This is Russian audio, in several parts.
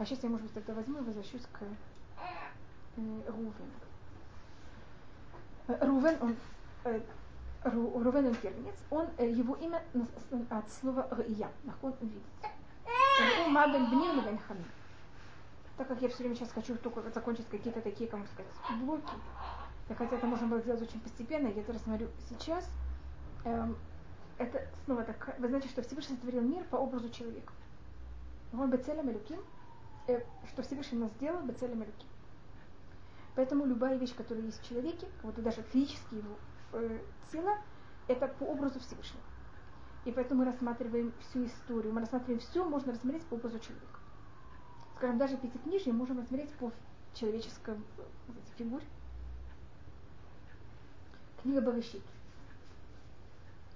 А сейчас я, может быть, тогда возьму и возвращусь к э, Рувену. Э, Рувен, он, э, Рувен он первенец, он, э, его имя от слова Рия, он. Он Мабель. Так как я все время сейчас хочу только закончить какие-то такие, как можно сказать, блоки, и хотя это можно было сделать очень постепенно, я это рассмотрю сейчас, эм, это снова так, вы знаете, что Всевышний сотворил мир по образу человека. Он бы целым э, что Всевышний нас сделал бы целым Элюким. Поэтому любая вещь, которая есть в человеке, вот даже физически его э, тело, это по образу Всевышнего. И поэтому мы рассматриваем всю историю, мы рассматриваем все, можно рассмотреть по образу человека. Скажем, даже пятикнижие можем рассмотреть по человеческой фигуре. Книга Барышит.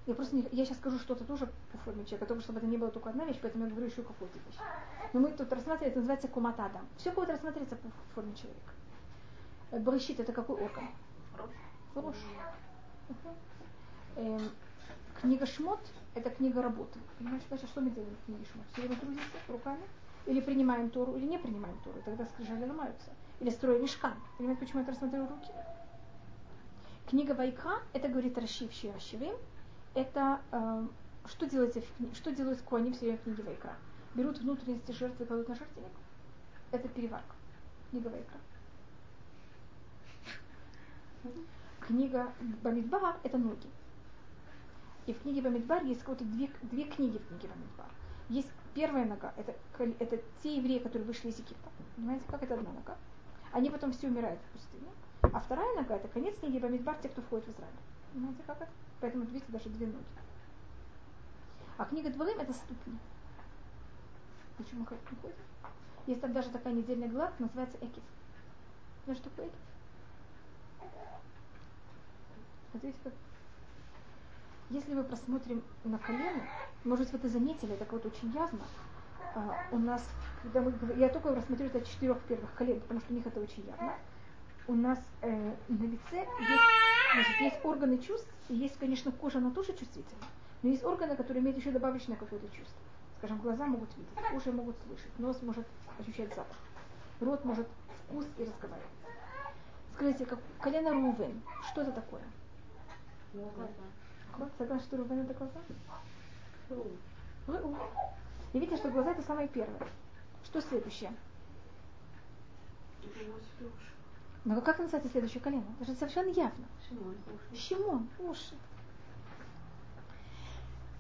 Я просто не, я сейчас скажу что-то тоже по форме человека, только чтобы это не было только одна вещь, поэтому я говорю еще какую-то вещь. Но мы тут рассматриваем, это называется куматада. Все будет рассматриваться по форме человека. Э, Барышит это какой орган? Хорош. Эм, книга Шмот – это книга работы. Понимаете, значит, что мы делаем в книге Шмот? Все время трудимся руками? Или принимаем Тору, или не принимаем Тору. Тогда скрижали ломаются. Или строим мешкан. Понимаете, почему я это рассматриваю руки? Книга Вайка, это говорит Рашивший Рашивим, это э, что, делается в кни... что делают кони в книге Вайкра? Берут внутренности жертвы и кладут на жертвенник. Это переварка. Книга Вайкра. Книга Бамидбар – это ноги. И в книге Бамидбар есть вот две, две книги в книге Бамидбар. Есть первая нога, это, это те евреи, которые вышли из Египта. Понимаете, как это одна нога? Они потом все умирают в пустыне. А вторая нога это конец книги Бамидбар, те, кто входит в Израиль. Понимаете, как это? Поэтому видите даже две ноги. А книга Двалим это ступни. Почему не ходит? Есть там даже такая недельная глава, называется Экив. Знаешь, что такое Экив? Вот как если мы просмотрим на колено, может вы это заметили, так вот очень явно, а, у нас, когда мы, я только рассмотрю это четырех первых колен, потому что у них это очень явно, у нас э, на лице есть, значит, есть органы чувств, и есть, конечно, кожа, она тоже чувствительна, но есть органы, которые имеют еще добавочное какое-то чувство. Скажем, глаза могут видеть, уши могут слышать, нос может ощущать запах, рот может вкус и разговаривать. Скажите, как колено Рувен, что это такое? Глаза. Согласен, что Рувен это глаза? И видите, что глаза это самое первое. Что следующее? Но как называется следующее колено? Это же совершенно явно. Шимон, уши. Шимон, уши.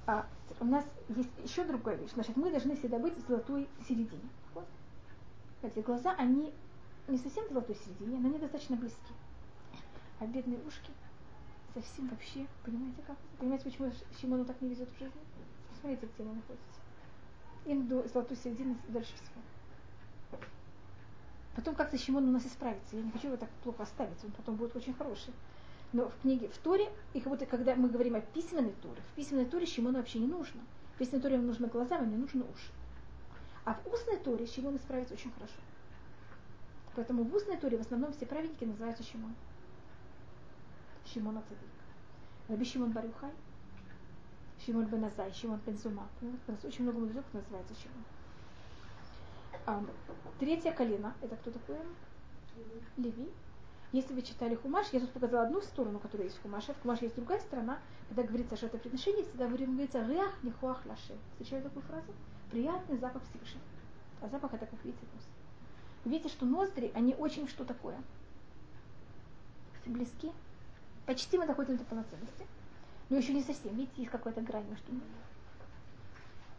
А, у нас есть еще другая вещь. Значит, мы должны всегда быть в золотой середине. Вот. Эти глаза, они не совсем в золотой середине, но они достаточно близки. А бедные ушки совсем вообще, понимаете как? Понимаете, почему Шимону так не везет в жизни? Посмотрите, где они находятся. Им до золотой середины дальше всего. Потом как-то Шимон у нас исправится. Я не хочу его так плохо оставить, он потом будет очень хороший. Но в книге, в Торе, и как будто когда мы говорим о письменной Торе, в письменной Торе Шимону вообще не нужно. В письменной Торе ему нужны глаза, ему не нужны уши. А в устной Торе Шимон исправится очень хорошо. Поэтому в устной Торе в основном все праведники называются Шимон. Шимон Ацадик. Раби Шимон Барюхай, Шимон Беназай, Шимон Бензума. Очень много мудрецов называется Шимон. А, третье колено, это кто такой? Леви. Если вы читали Хумаш, я тут показала одну сторону, которая есть в Хумаше, в Хумаше есть другая сторона, когда говорится о жертвоприношении, всегда говорится «Риах нихуах лаше». Встречали такую фразу? Приятный запах Всевышнего. А запах это, как видите, нос. Видите, что ноздри, они очень что такое? Близки. Почти мы доходим до полноценности. Но еще не совсем. Видите, есть какая-то грань между ними.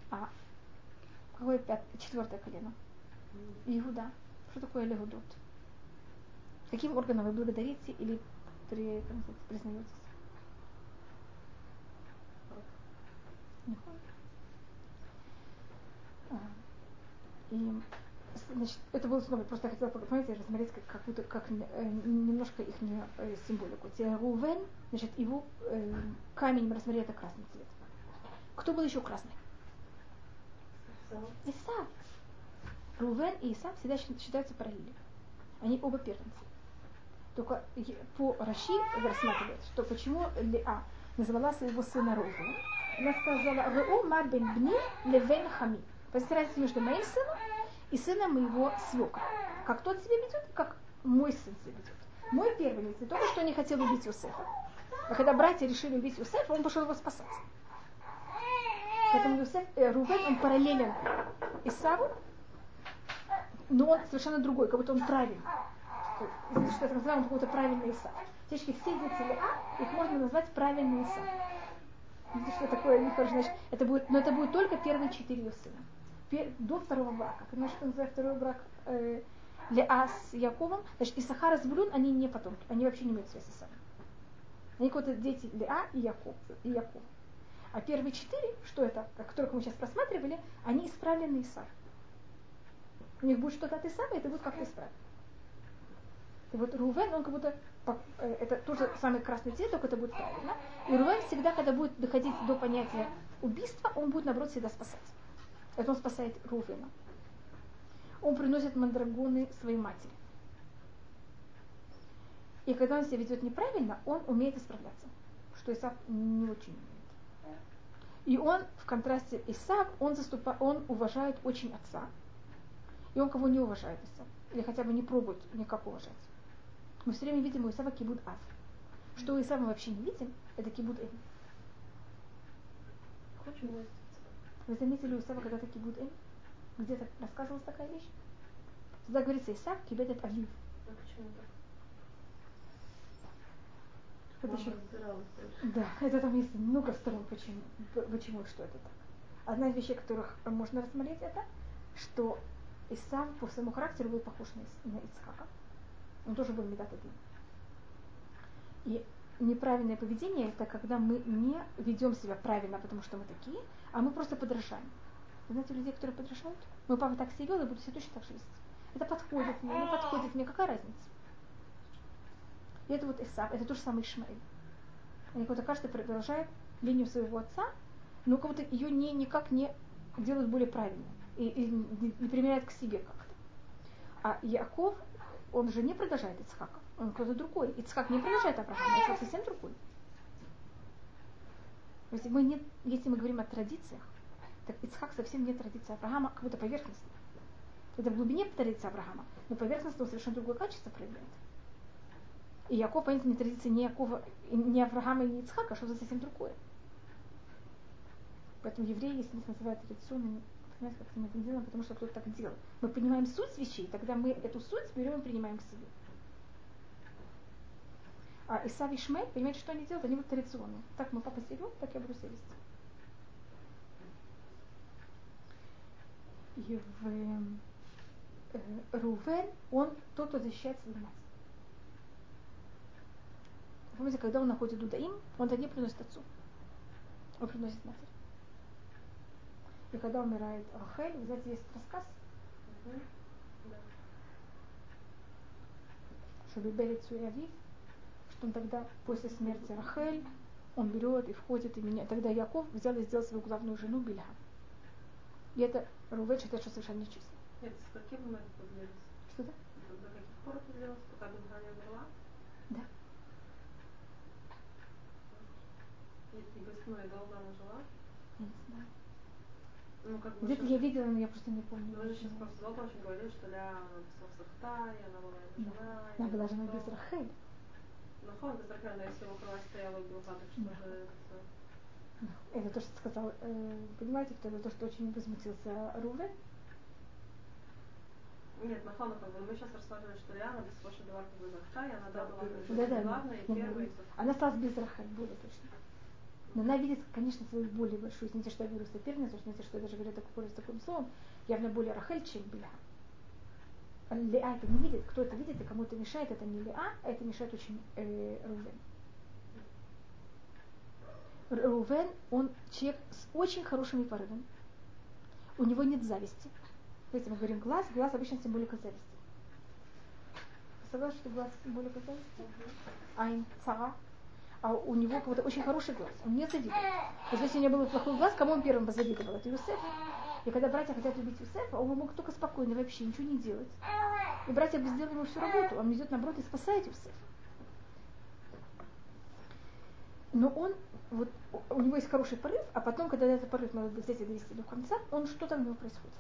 А какое пятое, четвертое колено? Иуда. Что такое Легудот? Каким органом вы благодарите или при, признаетесь? А, и, значит, это было снова, просто я хотела понимаете, рассмотреть как, какую-то, как э, немножко их э, символику. Рувен, значит, его э, камень мы рассмотрели, это красный цвет. Кто был еще красный? Исав. Рувен и Исав всегда считаются параллели. Они оба первенцы. Только по Раши рассматривает, что почему Леа назвала своего сына Рувен. Она сказала, Реу мар бен бни левен хами. Разница между моим сыном и сына моего свекра. Как тот себя ведет, как мой сын себя ведет. Мой первенец не только что не хотел убить Юсефа, а когда братья решили убить Юсефа, он пошел его спасать. Поэтому Юсеф, э, Рувен, он параллелен Исаву, но он совершенно другой, как будто он правильный. Что это называем, он какой-то правильный Исав. Фактически все дети Леа, их можно назвать правильный Исав. Видите, что такое нехорошо, значит, это будет, но это будет только первые четыре ее сына. До второго брака. Потому что называется второй брак э, Леа с Яковом, значит, Исахар и Звулун, они не потомки, они вообще не имеют связи с собой. Они какие-то дети Леа и Яков. И Яков. А первые четыре, что это, которых мы сейчас просматривали, они исправлены Исав. У них будет что-то от Исава, и это будет как-то исправлено. И вот Рувен, он как будто э, это тоже самый красный цвет, только это будет правильно. И Рувен всегда, когда будет доходить до понятия убийства, он будет, наоборот, всегда спасать. Это он спасает Рувена. Он приносит мандрагоны своей матери. И когда он себя ведет неправильно, он умеет исправляться, что Исав не очень умеет. И он, в контрасте Исав, он, заступа, он уважает очень отца, и он кого не уважает Исав, или хотя бы не пробует никак уважать. Мы все время видим у Исава кибуд ав. Что у Исава мы вообще не видим, это кибуд эм. Вы заметили у Исава когда-то кибуд эм? Где-то рассказывалась такая вещь? Туда говорится Исав кибет это авив. А почему так? Это еще... Да, это там есть много сторон, почему, почему что это так. Одна из вещей, которых можно рассмотреть, это, что Исав по своему характеру был похож на, на Ицхака. Он тоже был медат один. И неправильное поведение это когда мы не ведем себя правильно, потому что мы такие, а мы просто подражаем. Вы знаете людей, которые подражают? Мой папа так себя вел, я буду себя точно так же вести. Это подходит мне, не подходит мне, какая разница? И это вот Исав, это то же самое Ишмаэль. Они как-то каждый продолжает линию своего отца, но как будто ее не, никак не делают более правильной и, и не, применяют к себе как-то. А Яков, он же не продолжает Ицхака, он кто-то другой. Ицхак не продолжает Авраама, это совсем другой. Если мы, не, если мы говорим о традициях, так Ицхак совсем не традиция Авраама, как будто поверхностно. Это в глубине традиции Авраама, но поверхностно он совершенно другое качество проявляет. И Яков, понятно, не традиция не Якова, не Авраама и не Ицхака, а что-то совсем другое. Поэтому евреи, если их называют традиционными, понимаете, как мы это делаем, потому что кто-то так делал. Мы понимаем суть вещей, тогда мы эту суть берем и принимаем к себе. А Исав и понимаете, что они делают? Они вот традиционные. Так мы папа себя так я буду вести. И в э, Рувен, он тот, кто защищает свою мать. Помните, когда он находит Дудаим, он тогда не приносит отцу. Он приносит матери. И когда умирает Рахель, вы знаете, есть рассказ, что Бибелец и Авив, что он тогда после смерти Рахель, он берет и входит, и меня. Тогда Яков взял и сделал свою главную жену Бильха. И это Рувель считает, что совершенно нечестно. Это с каким моментом поделились? Что да? До каких пор это делалось, пока не умерла? Да. И Бесной долго она жила? Я не знаю. Ну, как бы Где-то я видела, но я просто не помню. Вы же сейчас просто долго очень говорили, что Ля написала Сахта, и она была его жена. Да. Она была жена без Рахель. Ну, хон без Рахель, но если его кровать стояла в Билха, так что же это все? Это то, что сказал, э, понимаете, кто это то, что очень возмутился Рувен. Нет, Нахон, как бы мы сейчас рассматривали, что Риана без Соши Деварка без Рахта, и она да, была Да, да, главная, и и Она осталась без Рахель, более точно. Но она видит, конечно, свою более большую, извините, что я говорю соперницу, знаете, что я даже говорю такое, таким словом, явно более Рахель, чем Биля. Леа это не видит, кто это видит и кому это мешает, это не Леа, а это мешает очень э, Рувен. Рувен, он человек с очень хорошими порывами. У него нет зависти. Если мы говорим глаз, глаз обычно символика зависти. Согласны, что глаз символика зависти? Айн, цара. А у него какой-то очень хороший глаз. Он не есть, если у него был плохой глаз, кому он первым позавидовал? Это Юсеф. И когда братья хотят любить Юсефа, он мог только спокойно вообще ничего не делать. И братья бы сделали ему всю работу. Он идет наоборот и спасает Юсефа. Но он, вот, у него есть хороший порыв, а потом, когда этот порыв надо взять и довести до конца, он что-то у него происходит.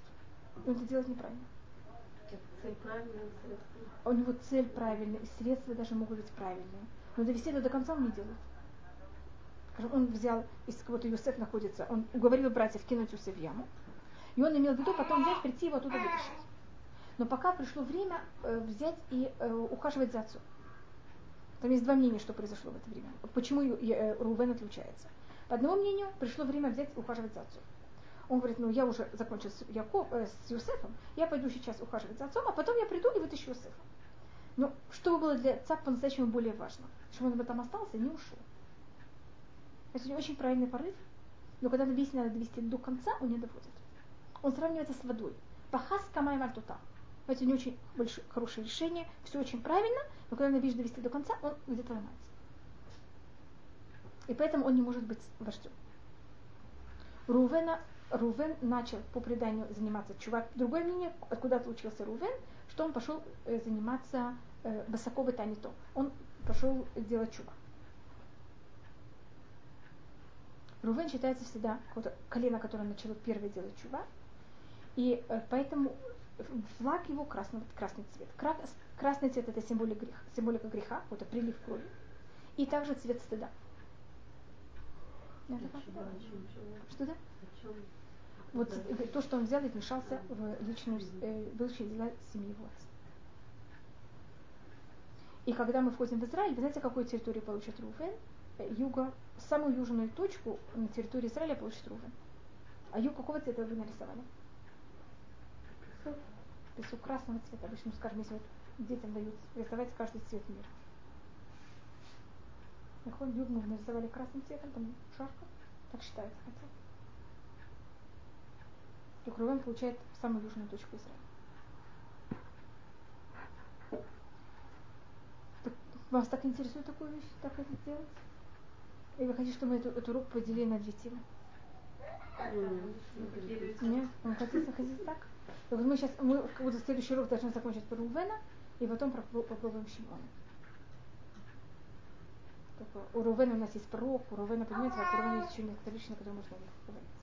Он это делает неправильно. Цель правильная, средства. У него цель правильная, и средства даже могут быть правильные. Но довести это до конца он не делает. Он взял, из кого-то Юсеф находится, он уговорил братьев кинуть Юсеф в яму. И он имел в виду потом взять, прийти его оттуда вытащить. Но пока пришло время э, взять и э, ухаживать за отцом. Там есть два мнения, что произошло в это время. Почему э, Рувен отлучается. По одному мнению, пришло время взять и ухаживать за отцом. Он говорит, ну я уже закончил с, Яков, э, с Юсефом, я пойду сейчас ухаживать за отцом, а потом я приду и вытащу Юсефа. Но что было для отца по-настоящему более важно? Чтобы он там остался и не ушел. Это очень правильный порыв, но когда весь надо довести до конца, он не доводит. Он сравнивается с водой. Пахас камай вальтута. Это не очень большое, хорошее решение, все очень правильно, но когда надо довести до конца, он где-то ломается. И поэтому он не может быть вождем. Рувена, Рувен начал по преданию заниматься чувак. Другое мнение, откуда отлучился Рувен, что он пошел э, заниматься э, Басаковы Танито. Он пошел делать чувак. Рувен считается всегда колено, которое начало первое делать чува. И э, поэтому флаг его красный, красный цвет. Красный цвет это символика греха, символика греха, вот прилив крови. И также цвет стыда. Что да? Вот то, что он взял и вмешался в личную, э, в личные дела семьи отца. И когда мы входим в Израиль, вы знаете, какую территорию получит Руфен? Э, юга, самую южную точку на территории Израиля получит Рувен. А юг какого цвета вы нарисовали? Песок. Песок красного цвета. Обычно, скажем, если вот детям дают рисовать каждый цвет мира. Нахон юг мы нарисовали красным цветом, там жарко. Так считается хотя. И Рувен получает самую южную точку Израиля. Так, вас так интересует такую вещь, так это сделать? И вы хотите, чтобы мы эту, эту руку поделили на две темы? Нет, вы хотите хотите так? Так мы сейчас, мы как будто следующий урок должны закончить по Рувена, и потом попробуем Шимона. У Рувена у нас есть пророк, у Рувена, понимаете, как у Рувена есть еще некоторые вещи, на которые можно говорить.